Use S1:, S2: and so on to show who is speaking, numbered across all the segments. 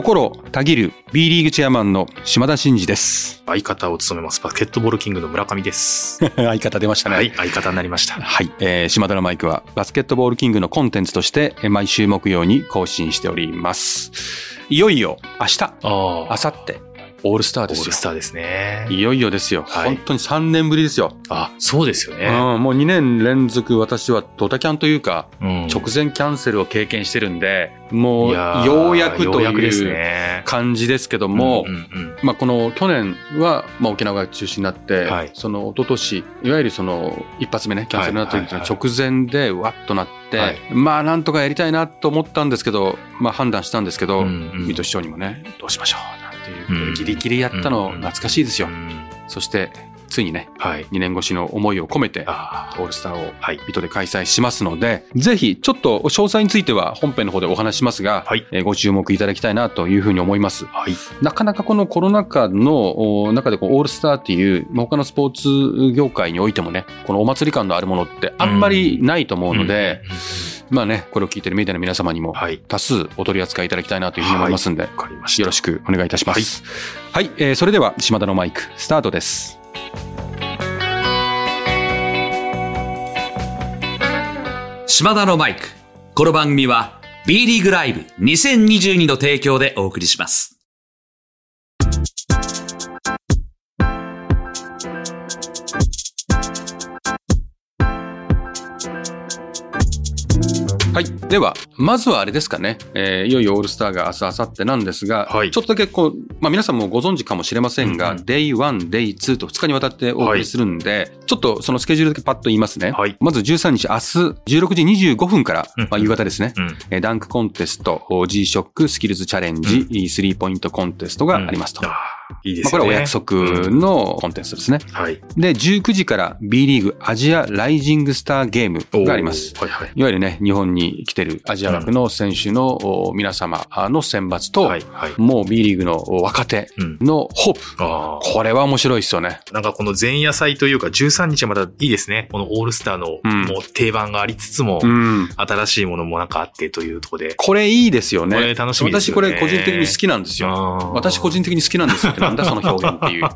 S1: 心たぎる B リーグチェアマンの島田真二です。
S2: 相方を務めますバスケットボールキングの村上です。
S1: 相方出ましたね。
S2: はい、相方になりました。
S1: はい、えー島田のマイクはバスケットボールキングのコンテンツとしてえー毎週木曜に更新しております。いよいよ明日、
S2: ああ、
S1: 明後日、オールスター
S2: オ
S1: ですよ
S2: ールス。ターですね。
S1: いよいよですよ。
S2: はい
S1: 本当に3年ぶりですよ。
S2: あ、そうですよね。
S1: うん、もう2年連続私はドタキャンというか、
S2: うん
S1: 直前キャンセルを経験してるんで、もうようやくという
S2: ね。
S1: 感じですけども、まあ、この去年は、まあ、沖縄が中止になって、
S2: はい
S1: その一昨年いわゆるその一発目ねキャンセルになった時の直前でわっとなって、
S2: はい
S1: まあなんとかやりたいなと思ったんですけど、まあ、判断したんですけど、
S2: うんうん
S1: 水戸市長にもねどうしましょうていうこと
S2: うん。
S1: でギリギリやったの懐かしいですよ、
S2: うん。
S1: そしてついにね
S2: はい。
S1: 2年越しの思いを込めて
S2: あ
S1: オールスターを
S2: はい。
S1: 水戸で開催しますので、ぜひちょっと詳細については本編の方でお話しますが、
S2: はい。
S1: えーご注目いただきたいなというふうに思います。
S2: あ、はい。
S1: なかなかこのコロナ禍のお中でこうオールスターっていう、まあ他のスポーツ業界においてもね、このお祭り感のあるものってあんまりないと思うので、まあね、これを聞いてるメディアの皆様にも
S2: はい。
S1: 多数お取り扱いいただきたいなというふうに思いますんで、
S2: わかりました。
S1: よろしくお願いいたします。はい、えーそれでは島田のマイク、スタートです。
S3: 島田のマイク。この番組は B リーグライブ2022の提供でお送りします。
S1: はい。では、まずはあれですかね。えーいよいよオールスターが明日、明後日なんですが、
S2: はい
S1: ちょっとだけこう、まあ皆さんもご存知かもしれませんが、
S2: うんうん
S1: Day1、Day2 と2日にわたってお送りするんで、ちょっとそのスケジュールだけパッと言いますね。
S2: はい
S1: まず13日、明日16時25分から、
S2: うん
S1: まあ夕方ですね。
S2: うん。
S1: えーダンクコンテスト、G-SHOCK スキルズチャレンジ、スリーポイントコンテストがありますと。
S2: あーいいですよね。
S1: れはお約束のコンテストですね。
S2: はい。
S1: で、19時から B リーグアジアライジングスターゲームがあります。
S2: はいはい。
S1: いわゆるね、日本に来てるアジア枠の選手のお皆様の選抜と、
S2: はいはい。
S1: もう B リーグの若手
S2: うん。
S1: のホープ。
S2: ああ。
S1: これは面白いですよね。
S2: なんかこの前夜祭というか13日はまたいいですね。このオールスターの
S1: うん
S2: もう定番がありつつも、
S1: うん。
S2: 新しいものもなんかあってというところで。
S1: これいいですよね。
S2: これ楽しみです
S1: 私これ個人的に好きなんですよ。私個人的に好きなんですよなんだその表現っていう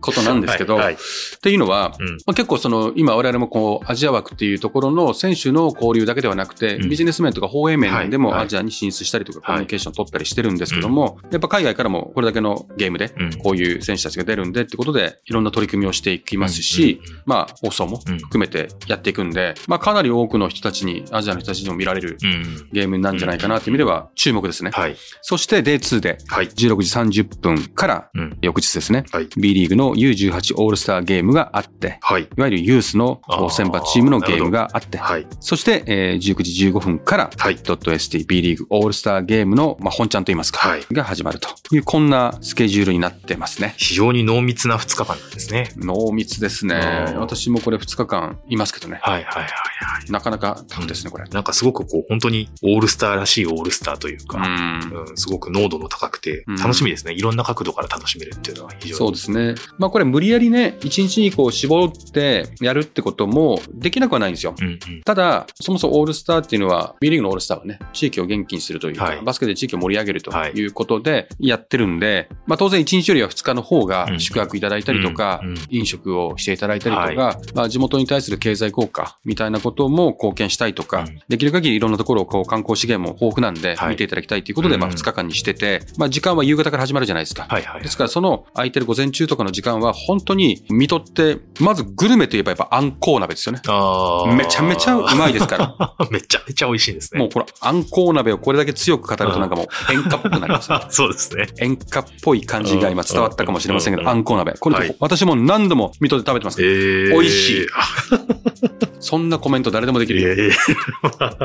S1: ことなんですけど、
S2: はいはい
S1: っていうのは、
S2: うん
S1: まあ、結構その今我々もこうアジア枠っていうところの選手の交流だけではなくて、
S2: うん
S1: ビジネス面とか放映面で
S2: はい
S1: も
S2: はい
S1: アジアに進出したりとかコミュニケーションを取ったりしてるんですけども、やっぱ海外からもこれだけのゲームで
S2: うん
S1: こういう選手たちが出るんでってことでいろんな取り組みをしていきますし、まあ放送も含めてやっていくんで、まあかなり多くの人たちに、アジアの人たちにも見られる
S2: うん。
S1: ゲームなんじゃないかなという意味では注目ですね。
S2: はい。
S1: そして Day2 で
S2: はい。
S1: 16時30分から
S2: うん。
S1: 翌日ですね、
S2: はい
S1: B リーグの U18 オールスターゲームがあって、
S2: はい。
S1: いわゆるユースの選抜チームのゲームがあって、
S2: はい。
S1: そして、えー19時15分から、
S2: はい。
S1: .stb リーグオールスターゲームの、まあ、本ちゃんといいますか、
S2: はい
S1: が始まるという、こんなスケジュールになってますね。
S2: 非常に濃密な2日間ですね。
S1: 濃密ですね私もこれ2日間いますけどね。
S2: はいはいはいはい。
S1: なかなかタフですね、これ。
S2: なんかすごくこう、本当にオールスターらしいオールスターという
S1: う
S2: か、
S1: ん。
S2: うん、すごく濃度の高くて
S1: うん、
S2: 楽しみですね。いろんな角度から楽しめるっていうのは非常に。
S1: そうですね。まあこれ無理やりね、一日にこう絞ってやるってこともできなくはないんですよ。
S2: うんうん。
S1: ただ、そもそもオールスターっていうのは、B リーグのオールスターはね、地域を元気にするというか、
S2: はい
S1: バスケで地域を盛り上げると
S2: はい
S1: いうことでやってるんで、まあ当然1日よりは2日の方が
S2: うん
S1: 宿泊いただいたりとか、
S2: うんうん
S1: 飲食をしていただいたりとか、
S2: は
S1: まあ地元に対する経済効果みたいなことも貢献したいとか、
S2: うん
S1: できる限りいろんなところをこう観光資源も豊富なんで
S2: はい
S1: 見ていただきたいということで、まあ
S2: うん
S1: 2日間にしてて、まあ時間は夕方から始まるじゃないですか。
S2: はいはい
S1: で。すから、その空いてる午前中とかの時間は、本当に、見とって、まずグルメといえばやっぱあんこう鍋ですよね。めちゃめちゃうまいですから。
S2: めちゃめちゃ美味しいですね。
S1: もうこれ、あんこう鍋をこれだけ強く語るとなんかもう演歌っぽくなりますね。
S2: そうですね。
S1: 演歌っぽい感じが今伝わったかもしれませんけど、
S2: うん
S1: あんこう鍋。これ、
S2: はい
S1: 私も何度も水戸で食べてますけど、
S2: えー
S1: 美味しい
S2: あ
S1: そんなコメント誰でもできる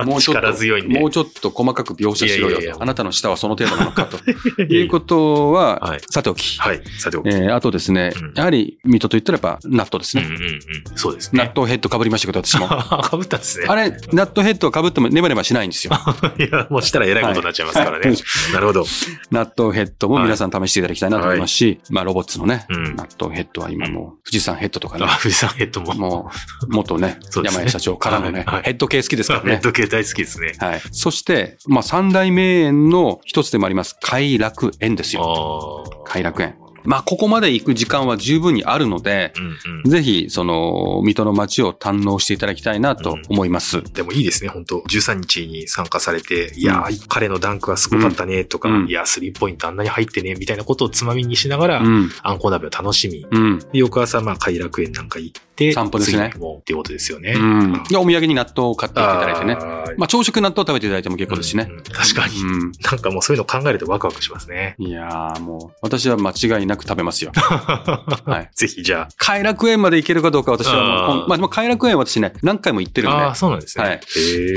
S1: もうちょっ。と、もうちょっと細かく描写しろよ
S2: いやいやいや
S1: と。あなたの舌はその程度なのかということは、
S2: はい
S1: さておき、き。
S2: はい。さておき。
S1: えーあとですね、
S2: うん
S1: やはり水戸と言ったらやっぱ納豆ですね。
S2: うんうんうん。そうですね。
S1: 納豆ヘッド被りましたけど、私も。
S2: かぶったんですね。
S1: あれ、納豆ヘッドを被ってもネバネバしないんですよ。
S2: いや、もうしたらえらいことになっちゃいますからね。
S1: はい
S2: なるほど。
S1: 納豆ヘッドも皆さん試していただきたいなと思いますし、まあロボッツのね、
S2: うん
S1: 納豆ヘッドは今もう富士山ヘッドとかね
S2: あ、、富士山ヘッドも。
S1: もう元ね、
S2: ね
S1: 山谷社長からのね、
S2: はいはい
S1: ヘッド系好きですからね。
S2: ヘッド系大好きですね。
S1: はい。そして、まあ三大名園の一つでもあります、快楽園ですよ。快楽園。まあここまで行く時間は十分にあるので、
S2: うんうん。
S1: ぜひ、その、水戸の街を堪能していただきたいなと思います。
S2: でもいいですね、本当13日に参加されて、いやー、彼のダンクはすごかったね、とか、
S1: うん
S2: いやー、スリーポイントあんなに入ってね、みたいなことをつまみにしながら、
S1: うん。
S2: あんこ鍋を楽しみ、
S1: うん。
S2: で翌朝、まあ、偕楽園なんか行って、
S1: 散歩ですね
S2: 次もっていうことですよね。
S1: うん。で、お土産に納豆を買っていただいてね。
S2: あー
S1: まあ朝食納豆食べていただいても結構ですしね
S2: うん。うん確かに。
S1: うん。
S2: なんかもうそういうの考えるとワクワクしますね。
S1: いやーもう、私は間違いなく食べますよ。はい。
S2: ぜひじゃ
S1: 偕楽園まで行けるかどうか私はまあ偕楽園は私ね、何回も行ってるんで、
S2: ああ、そうなんですね。
S1: はい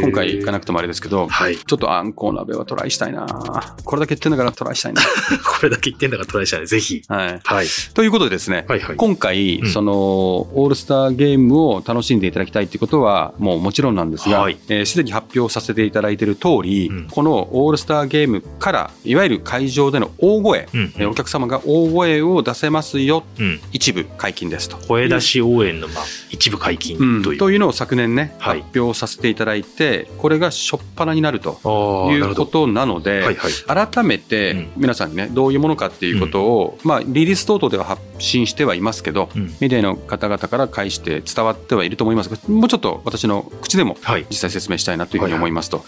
S1: 今回行かなくてもあれですけど、
S2: はい。
S1: ちょっとあんこう鍋はトライしたいなこれだけ言ってんだからトライしたいな
S2: これだけ言ってんだからトライしたらぜひ。
S1: はい。
S2: はい。
S1: ということでですね、
S2: はいはい。
S1: 今回、
S2: うん
S1: その、オールスターゲームを楽しんでいただきたいということは、もうもちろんなんですが、
S2: はい
S1: えーすでに発表させていただいている通り、
S2: うん
S1: このオールスターゲームから、いわゆる会場での大声、
S2: うん
S1: えーお客様が大声を出せますよ、
S2: うん。
S1: 一部解禁ですと。
S2: 声出し応援の、まあ、一部解禁
S1: うん
S2: という。
S1: というのを昨年ね、
S2: はい
S1: 発表させていただいて、これが初っ端になるという。ことなので、
S2: はいはい。
S1: 改め
S2: うん
S1: て皆さんにね、どういうものかっていうことを、まあ、リリース等々では発信してはいますけど、
S2: うん。
S1: メディアの方々から介して伝わってはいると思いますが、もうちょっと私の口でも
S2: はい。
S1: 実際説明したいなというふうに思いますと、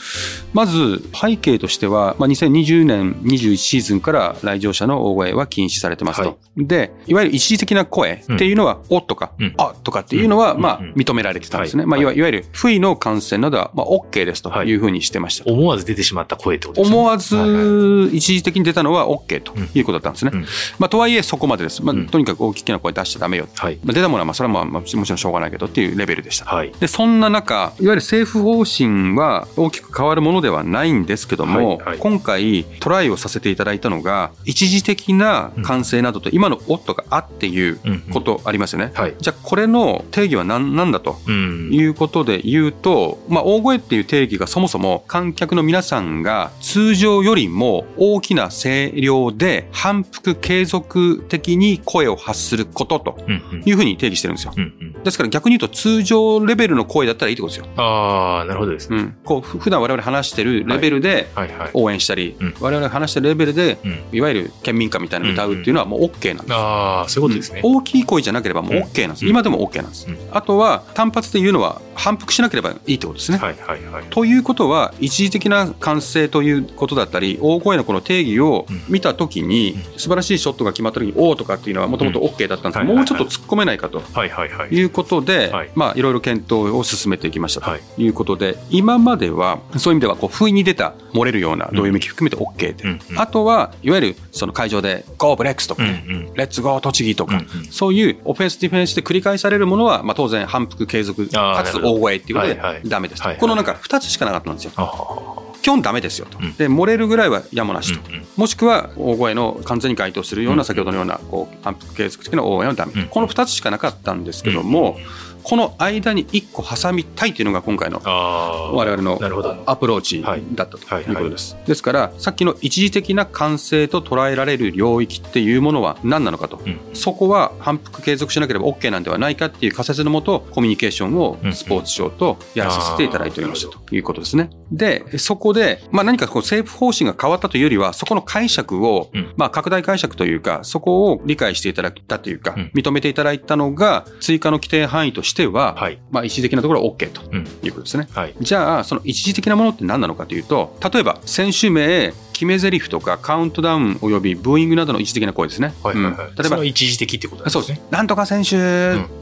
S1: まず背景としては、まあ、2020年21シーズンから来場者の大声は禁止されてますと。
S2: はい。
S1: で、いわゆる一時的な声っていうのは、おとか、
S2: うん。
S1: あとかっていうのは、
S2: うん。
S1: まあ
S2: うん、
S1: 認められてたんですね。
S2: はい。
S1: まあ、いわゆる不意の感染などは、まあ、OK ですとい。うふうにしてました。
S2: 思わず出てしまった声ってことですね。
S1: 思わず
S2: はいはい。
S1: 一時的に出たのは OK ということだったんですね。
S2: うん。
S1: まあ、とはいえそこまでです。ま
S2: うん。
S1: あ、とにかく大きな声出しちゃダメよ。
S2: はい。
S1: まあ、出たものはまあそれはまあまあもちろんしょうがないけどっていうレベルでした。
S2: はい。
S1: でそんな中、いわゆる政府方針は大きく変わるものではないんですけども、
S2: はいはい
S1: 今回トライをさせていただいたのが、一時的な感染などと今のおっとがあっていう
S2: うんうん
S1: ことありますよね。
S2: はい。
S1: じゃあこれの定義は何なんだと
S2: うん。
S1: いうことで言うと、まあ、大声っていう定義がそもそも観客の皆さんが通常よりも大きな声量で反復継続的に声を発することと。いうふうに定義してるんですよ。
S2: うんうん。
S1: ですから逆に言うと通常レベルの声だったらいいってことですよ。
S2: ああ、なるほどですね。
S1: うん。こう、ふ普段我々話してるレベルで。応援したり、
S2: うん
S1: 我々が話してるレベルで、
S2: うん。
S1: いわゆる県民歌みたいな歌うっていうのはもう OK なんです。
S2: ああ、そういうことですね。
S1: 大きい声じゃなければもう OK なんです。
S2: うん
S1: 今でも OK なんです。
S2: うん
S1: あとは単発で言うのは反復しなければいいってことですね。
S2: はいはいはい。
S1: ということは一時的な完成ということだったり大声のこの定義を見たときに、
S2: う
S1: 素晴らしいショットが決まったときにおーとかっていうのはもともと OK だったんです。もうちょっと突っ込めないかと。
S2: はい
S1: うことで、
S2: はい。
S1: まあ、いろいろ検討を進めていきましたと。
S2: はい。
S1: いうことで、今までは、そういう意味では、こう、不意に出た、漏れるような、どういう向き含めて OK で、あとは、いわゆる、その会場で、Go ブレックスとか。レッツゴー栃木とか、そういうオフェンス、ディフェンスで繰り返されるものは、まあ、当然反復継続、かつ大声っていうことで
S2: はいはい。
S1: ダメですこのなんか2つしかなかったんですよ。基本ダメですよと。
S2: うん。
S1: で、漏れるぐらいはやむなしと。
S2: うんうん。
S1: もしくは大声の完全に該当するよう
S2: う
S1: なん。先ほどのようなこう反復継続的な応援はダメ、
S2: うん。
S1: この2つしかなかったんですけども、この間に1個挟みたいというのが今回の。我々の。アプローチ
S2: はい
S1: だったと
S2: はい
S1: いうことです。ですから、さっきの一時的な完成と捉えられる領域っていうものは何なのかと。
S2: うん
S1: そこは反復継続しなければ OK なんではないかっていう仮説のもと、コミュニケーションをスポーツ省とやらさせていただいておりましたということですね。で、そこで、まあ何かこう政府方針が変わったというよりは、そこの解釈を
S2: うん、
S1: まあ拡大解釈というか、そこを理解していただいたというか
S2: うん、
S1: 認めていただいたのが、追加の規定範囲としては、
S2: はい。
S1: まあ一時的なところは OK と
S2: うん。
S1: いうことですね。
S2: はい。
S1: じゃあ、その一時的なものって何なのかというと、例えば、選手名、決め台詞とかカウントダウンおよびブーイングなどの一時的な声ですね。
S2: はいはいはい。
S1: うん例えば
S2: 一時的ってことですね。
S1: そうですね。なんとか選手、
S2: ん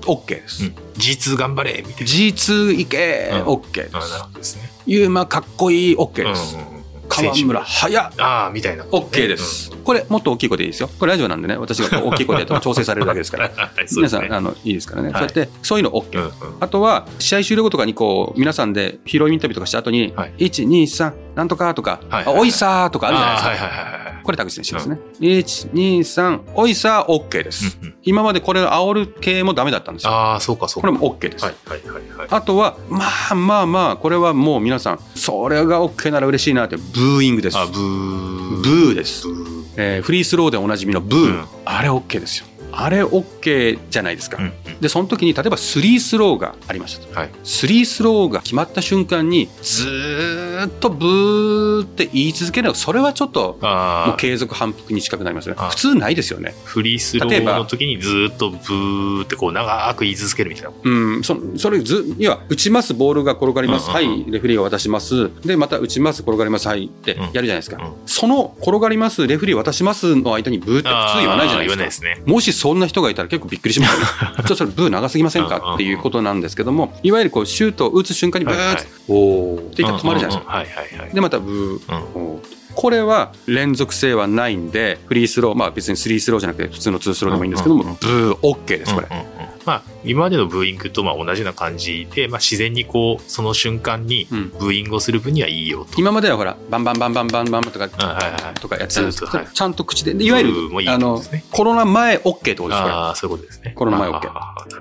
S1: OK です。
S2: うん。G2 頑張れみたいな。
S1: G2 行け、
S2: うん
S1: OK です。
S2: ほどですね。
S1: ユーマかっこいい、OK です。
S2: うんうんうん
S1: 河村、早っ。
S2: ああ、みたいなね。
S1: OK です。これ、もっと大きい声でいいですよ。これラジオなんでね、私が 大きい声でやっ調整されるだけですから。
S2: うん。はいね
S1: 皆さん、あの、いいですからね。
S2: はい
S1: そうやって、そういうの OK。
S2: うんうん
S1: あとは、試合終了後とかにこう、皆さんでヒーローインタビューとかした後に、
S2: はい
S1: 1、2、3、なんとかとか、
S2: はい
S1: あおいさーとかあるじゃないですか。
S2: はいはいはいはい。
S1: ここれ田口選手ですね。1、2、3、おいさ、OK です。
S2: うんうん
S1: 今までこれ煽る系もダメだったんですよ。
S2: ああ、そうか、そうか。
S1: これも OK です。
S2: はい、はい、はい。はい
S1: あとは、まあまあまあ、これはもう皆さん、それが OK なら嬉しいなって、ブーイングです。
S2: あ、ブー。
S1: ブーです
S2: ブー。
S1: えーフリースローでおなじみのブー、
S2: うん
S1: あれ OK ですよ。あれ OK じゃないですか。
S2: うんうん
S1: で、その時に例えばスリースローがありましたと。
S2: はい。
S1: スリースローが決まった瞬間に、ずーっとブーって言い続けるのは、それはちょっと、も
S2: あ
S1: う継続反復に近くなりますよね
S2: あ。
S1: 普通ないですよね。
S2: フリースローの時にずーっとブーってこう長く言い続けるみたいな。
S1: うん、そそれず、いや、打ちます、ボールが転がります、
S2: うんうんうん
S1: はい、レフェリーが渡します、で、また打ちます、転がります、はいってやるじゃないですか。
S2: うんうん
S1: その転がります、レフェリー渡しますの間にブーって普通言わないじゃないですか。
S2: あー言わないですね。
S1: もしそんな人がいたら結構びっくりしますよね。ちょっとそれブー長すぎませんか？っていうことなんですけども、いわゆるこうシュートを打つ瞬間にブー
S2: はいはい
S1: ッおーって言ったら止まるじゃないですか。
S2: か。はいはいはい。
S1: で、またブー、
S2: うん
S1: おーこれは連続性はないんで、フリースロー、まあ別にスリースローじゃなくて普通のツースローでもいいんですけども、
S2: うんうん
S1: ブー OK です、これ。
S2: うんうんうんまあ、今までのブーイングとまあ同じような感じで、まあ、自然にこうその瞬間に
S1: うん
S2: ブーイングをする分にはいいよと。
S1: 今まではほら、バンバンバンバンバンバンとか、
S2: はいはいはい
S1: とかやってたんですけど、
S2: はい
S1: ちゃんと口で、でいわゆる
S2: ブーもいいって
S1: あのコロナ前 OK ってことです、これ。
S2: ああ、そういうことですね。
S1: コロナ前 OK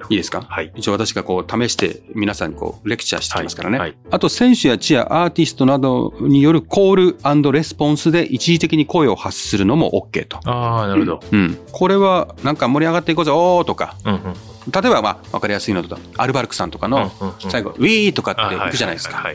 S1: いいですか
S2: はい。
S1: 一応私がこう試して皆さんにこうレクチャーしてきますからね。
S2: はいはい
S1: あと選手やチア、アーティストなどによるコールレスポンスで一時的に声を発するのも OK と。
S2: ああ、なるほど。
S1: うん。これはなんか盛り上がっていこうぜ、おーとか。
S2: うんうん。
S1: 例えばまあわかりやすいのだと、アルバルクさんとかの
S2: うんうんうん
S1: 最後、ウィーとかって
S2: あ
S1: 行くじゃないですか。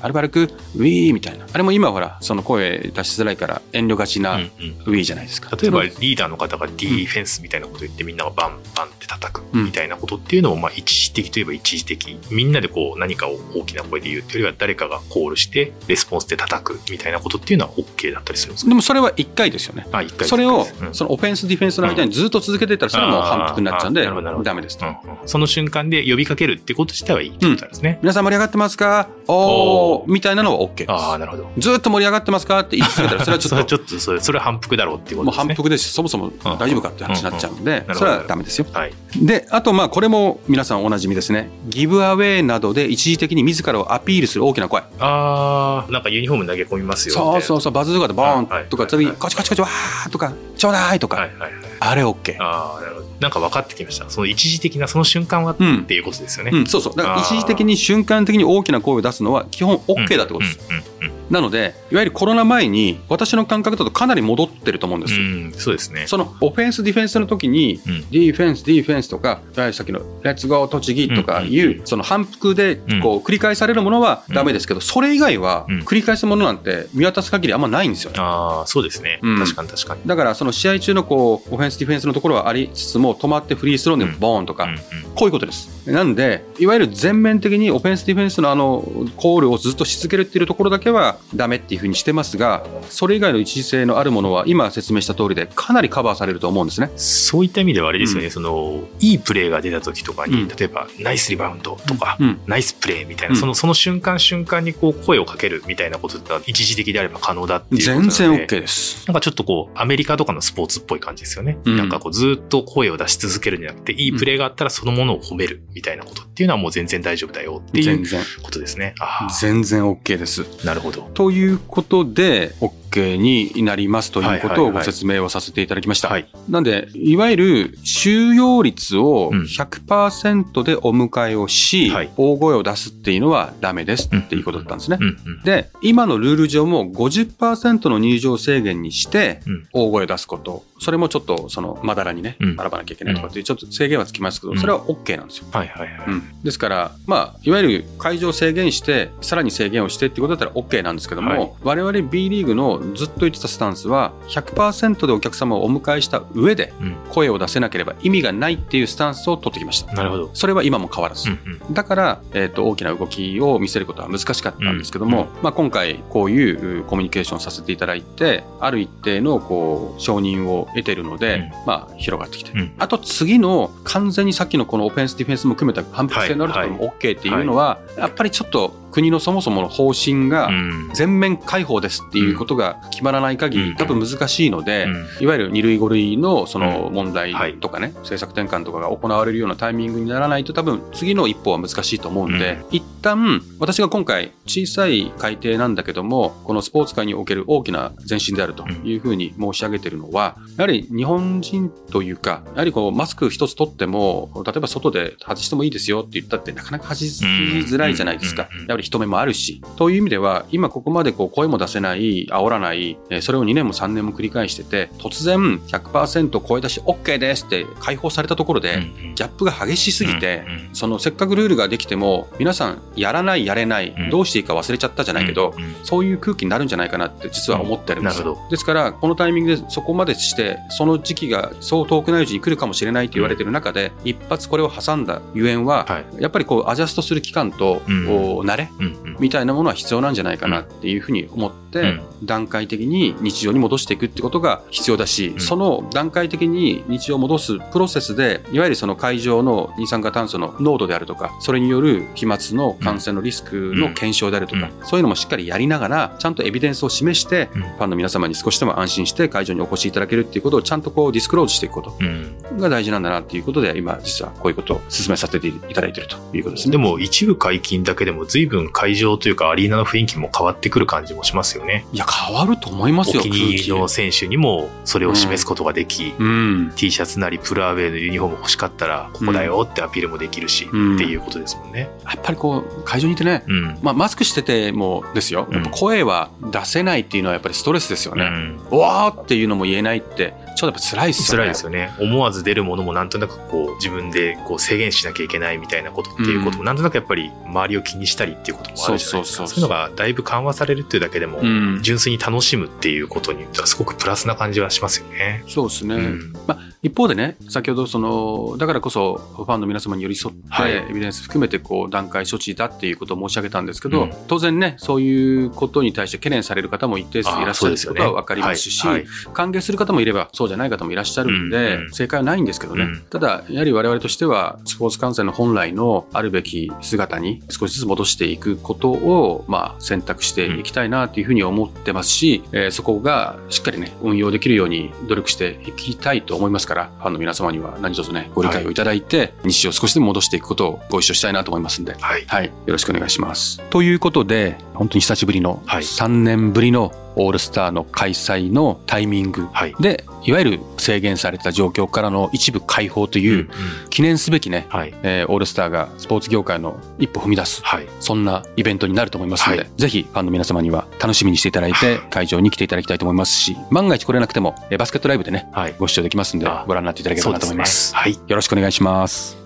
S1: アルバルク、ウィーみたいな。あれも今ほら、その声出しづらいから遠慮がちなウ
S2: うんうん
S1: ィーじゃないですか。
S2: 例えばリーダーの方がディフェンスみたいなこと言ってみんながバンバンって叩く
S1: うん
S2: みたいなことっていうのもまあ一時的といえば一時的みんなでこう何かを大きな声で言うっていうよりは誰かがコールしてレスポンスで叩くみたいなことっていうのは OK だったりするんですか？
S1: でもそれは1回ですよね。
S2: あ一回
S1: それを
S2: うん、
S1: そのオフェンス、ディフェンスの間にずっと続けてたら、それはもう反復になっちゃうんでダメですと。
S2: うんうん。その瞬間で呼びかけるってこと自体はいいってことなんですね、
S1: 皆さん盛り上がってますか？おーみたいなのは OK です。
S2: ああなるほど。
S1: ずっと盛り上がってますか？って言い続けたら、それはちょっと、
S2: それはちょっとそれそれは反復だろうっていうこ
S1: もう
S2: とですね。
S1: 反復です。し、そもそも大丈夫かって話になっちゃうんで
S2: う、ん
S1: それはダメですよ。
S2: はい。
S1: で、あと、まあ、これも皆さんおなじみですね。ギブアウェイなどで一時的に自らをアピールする大きな声。
S2: ああなんかユニフォーム投げ込みますよ
S1: そうそううそう、バズーカでボーンとか、次、
S2: はいはい
S1: カチカチカチ、わーとか、ちょうだいとか、
S2: はいはいはい
S1: あれ OK。
S2: ああなるほど。なんか分かってきました。その一時的なその瞬間はっ
S1: うん
S2: ていうことですよね、
S1: うん、そうそう。だから一時的に瞬間的に大きな声を出すのは基本 OK だってことです。
S2: うんうんうん
S1: なので、いわゆるコロナ前に、私の感覚だとかなり戻ってると思うんですよ。
S2: うん、そうですね。
S1: そのオフェンス、ディフェンスの時に、
S2: うん
S1: ディフェンス、ディフェンスとか、さっきのレッツゴー栃木とかいう、その反復でこう繰り返されるものはダメですけど、それ以外は
S2: うん
S1: 繰り返すものなんて見渡す限りあんまないんですよね。
S2: ああ、そうですね。
S1: うん
S2: 確かに確かに。
S1: だからその試合中のこうオフェンス、ディフェンスのところはありつつも、止まってフリースローでボーンとか、こういうことです。なんで、いわゆる全面的にオフェンス、ディフェンスのあのコールをずっとし続けるっていうところだけはダメっていうふうにしてますが、それ以外の一時性のあるものは、今説明した通りで、かなりカバーされると思うんですね。
S2: そういった意味ではあれですよね、
S1: うん。
S2: そのいいプレーが出た時とかに、
S1: うん。
S2: 例えばナイスリバウンドとか、
S1: うん。
S2: ナイスプレーみたいな、
S1: うん。
S2: そのその瞬間瞬間にこう声をかけるみたいなことって一時的であれば可能だっていう
S1: 全
S2: で
S1: 然 OK です。
S2: なんかちょっとこうアメリカとかのスポーツっぽい感じですよね、
S1: うん
S2: なんかこうずっと声を出し続けるんじゃなくていいプレーがあったらそのものを褒めるみたいなことっていうのはもう全然大丈夫だよっていうことですね。あ
S1: 全然 OK です。
S2: あなるほど
S1: ということで、OK になりますということをご
S2: はいはいはい。
S1: 説明をさせていただきました。
S2: はい。
S1: なんで、いわゆる収容率を
S2: うん。
S1: 100%でお迎えをし、
S2: はい。
S1: 大声を出すっていうのはダメですっていうことだったんですね。
S2: うんうん
S1: で、今のルール上も50%の入場制限にして
S2: うん。
S1: 大声を出すこと、それもちょっとそのまだらにね、
S2: うん。
S1: 学ばなきゃいけないとかっていうちょっと制限はつきますけど、それは OK なんですよ。
S2: はいはいはい、
S1: うん、ですから、まあ、いわゆる会場を制限して、さらに制限をしてっていうことだったら OK なんですけども、
S2: はい。
S1: 我々 B リーグのずっと言ってたスタンスは、100%でお客様をお迎えした上で、
S2: うん。
S1: 声を出せなければ意味がないっていうスタンスを取ってきました。
S2: なるほど、
S1: それは今も変わらず。
S2: うんうん
S1: だから、えー、と大きな動きを見せることは難しかったんですけども、
S2: うん。
S1: まあ、今回こういううコミュニケーションをさせていただいてある一定のこう承認を得ているので、まあ、広がってきて、
S2: うん。
S1: あと次の完全にさっきのこのオフェンスディフェンスも含めた反復性のあるところも OK っていうのは、やっぱりちょっと国のそもそもの方針が
S2: うん。
S1: 全面開放ですっていうことが決まらない限
S2: うん。
S1: り多分難しいので、
S2: うん。
S1: いわゆる2類5類のその
S2: うん。
S1: 問題
S2: はい。
S1: とかね、政策転換とかが行われるようなタイミングにならないと多分次の一歩は難しいと思うんで、一旦私が今回小さい改定なんだけども、このスポーツ界における大きな前進であるというふうに申し上げてるのは、やはり日本人というか、やはりこうマスク一つ取っても、例えば外で外してもいいですよって言ったってなかなか外しづらいじゃないですか人目もあるし。という意味では、今ここまでこう声も出せない、煽らない、えーそれを2年も3年も繰り返してて、突然100%声出し OK ですって解放されたところで、
S2: うん
S1: ギャップが激しすぎて、そのせっかくルールができても、皆さんやらない、やれない、
S2: うん。
S1: どうしていいか忘れちゃったじゃないけど、そういう空気になるんじゃないかなって実は思ってるんですですから、このタイミングでそこまでして、その時期がそう遠くないうちに来るかもしれないと言われてる中で、一発これを挟んだゆえんは、
S2: はい。
S1: やっぱりこうアジャストする期間と、慣れ
S2: うんうん。
S1: みたいなものは必要なんじゃないかなっていうふうに思って、段階的に日常に戻していくってことが必要だし、
S2: うん。
S1: その段階的に日常を戻すプロセスで、いわゆるその会場の二酸化炭素の濃度であるとか、それによる飛沫の感染のリスクの検証であるとか、そういうのもしっかりやりながら、ちゃんとエビデンスを示して、
S2: うん。
S1: ファンの皆様に少しでも安心して会場にお越しいただけるっていうことをちゃんとこうディスクローズしていくこと
S2: うん。
S1: が大事なんだなっていうことで、今実はこういうことを進めさせていただいているということですね。
S2: でも一部解禁だけでも随分会場というかアリーナの雰囲気も変わってくる感じもしますよね。
S1: いや、変わると思いますよ、
S2: お気に入りの
S1: 空
S2: 選手にもそれを示すことができ、
S1: 気うん。
S2: T シャツなりプルアウェイのユニフォーム欲しかったらここだよってアピールもできるし、
S1: うん
S2: っていうことですもんね。
S1: やっぱりこう、会場にいてね、
S2: うん。
S1: まあ、マスクしててもですよ、やっぱ声は出せないっていうのはやっぱりストレスですよね。
S2: うん
S1: うわーっていうのも言えないって、ちょっとやっぱ辛いですよね。
S2: 辛いですよね。思わず出るものもなんとなくこう自分でこう制限しなきゃいけないみたいなことっていうこともなんとなくやっぱり周りを気にしたりっていうこともあるじゃないですか。
S1: そう
S2: いうのがだいぶ緩和されるっていうだけでも
S1: うん。
S2: 純粋に楽しむっていうことにはすごくプラスな感じはしますよね。
S1: そうですね。
S2: うん
S1: まあ、一方でね、先ほどその、だからこそファンの皆様に寄り添って、
S2: はい
S1: エビデンス含めてこう段階処置だっていうことを申し上げたんですけど、
S2: うん
S1: 当然ね、そういうことに対して懸念される方も一定数いらっしゃるってことは分かりますし、
S2: はいはい
S1: 歓迎する方もいればそうじゃない方もいらっしゃるんで、
S2: うんうん
S1: 正解はないんですけどね、
S2: うん
S1: ただやはり我々としてはスポーツ観戦の本来のあるべき姿に少しずつ戻していくことを、まあ、選択していきたいなというふうに思ってますし、えーそこがしっかりね運用できるように努力していきたいと思いますからファンの皆様には何卒ねご理解をいただいて、日常を少しでも戻していくことをご一緒したいなと思いますんで。
S2: はい。
S1: はい、よろしくお願いします。ということで、本当に久しぶりの、
S2: はい
S1: 3年ぶりのオールスターの開催のタイミング
S2: はい。
S1: で、いわゆる制限された状況からの一部解放という、
S2: ん
S1: 記念すべきね、
S2: はい。
S1: えーオールスターがスポーツ業界の一歩踏み出す、
S2: はい。
S1: そんなイベントになると思いますので、
S2: はい
S1: ぜひファンの皆様には楽しみにしていただいて、会場に来ていただきたいと思いますし、万が一来れなくても、えーバスケットライブでね、
S2: はい。
S1: ご視聴できますんで
S2: あ、
S1: ご覧になっていただければなと思います。
S2: すね
S1: よろしくお願いします。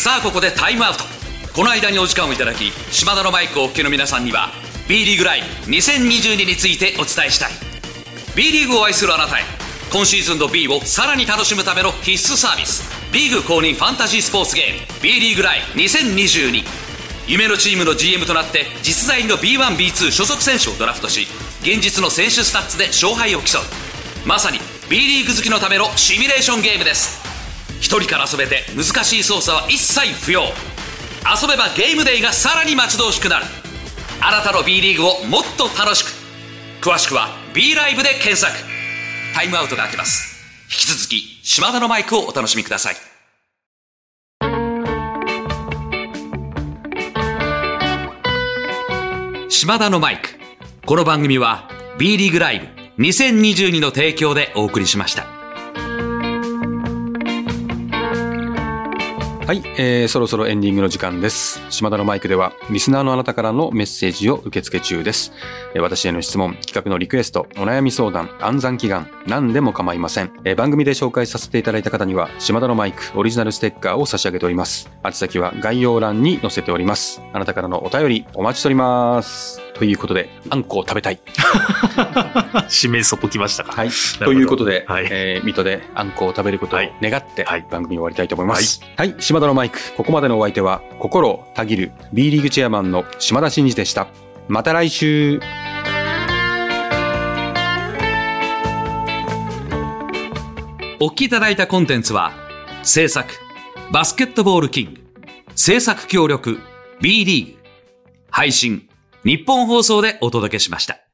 S3: さあここでタイムアウト。この間にお時間をいただき島田のマイクをお聞きの皆さんには B リーグライブ2022についてお伝えしたい。B リーグを愛するあなたへ今シーズンの B をさらに楽しむための必須サービス B リーグ公認ファンタジースポーツゲーム B リーグライブ2022夢のチームの GM となって実在の B1B2 所属選手をドラフトし現実の選手スタッツで勝敗を競う。まさに B リーグ好きのためのシミュレーションゲームです。一人から遊べて難しい操作は一切不要。遊べばゲームデイがさらに待ち遠しくなる。あなたの B リーグをもっと楽しく。詳しくは B ライブで検索。タイムアウトが明けます。引き続き島田のマイクをお楽しみください。島田のマイク。この番組は B リーグライブ2022の提供でお送りしました。
S1: はい、えー、そろそろエンディングの時間です。島田のマイクでは、リスナーのあなたからのメッセージを受け付け中です。えー私への質問、企画のリクエスト、お悩み相談、暗算祈願、何でも構いません。えー番組で紹介させていただいた方には、島田のマイクオリジナルステッカーを差し上げております。宛先は概要欄に載せております。あなたからのお便り、お待ちしております。ということで、あんこを食べたい。
S2: 締めそこ来ましたか。
S1: はい。ということで、
S2: はい
S1: えー水戸であんこを食べることを願って、
S2: はい
S1: 番組を終わりたいと思います。はい、田のマイク、ここまでのお相手は、心をたぎる B リーグチェアマンの島田真二でした。また来週
S3: お聞きいただいたコンテンツは制作バスケットボールキング。制作協力 B リーグ。配信日本放送でお届けしました。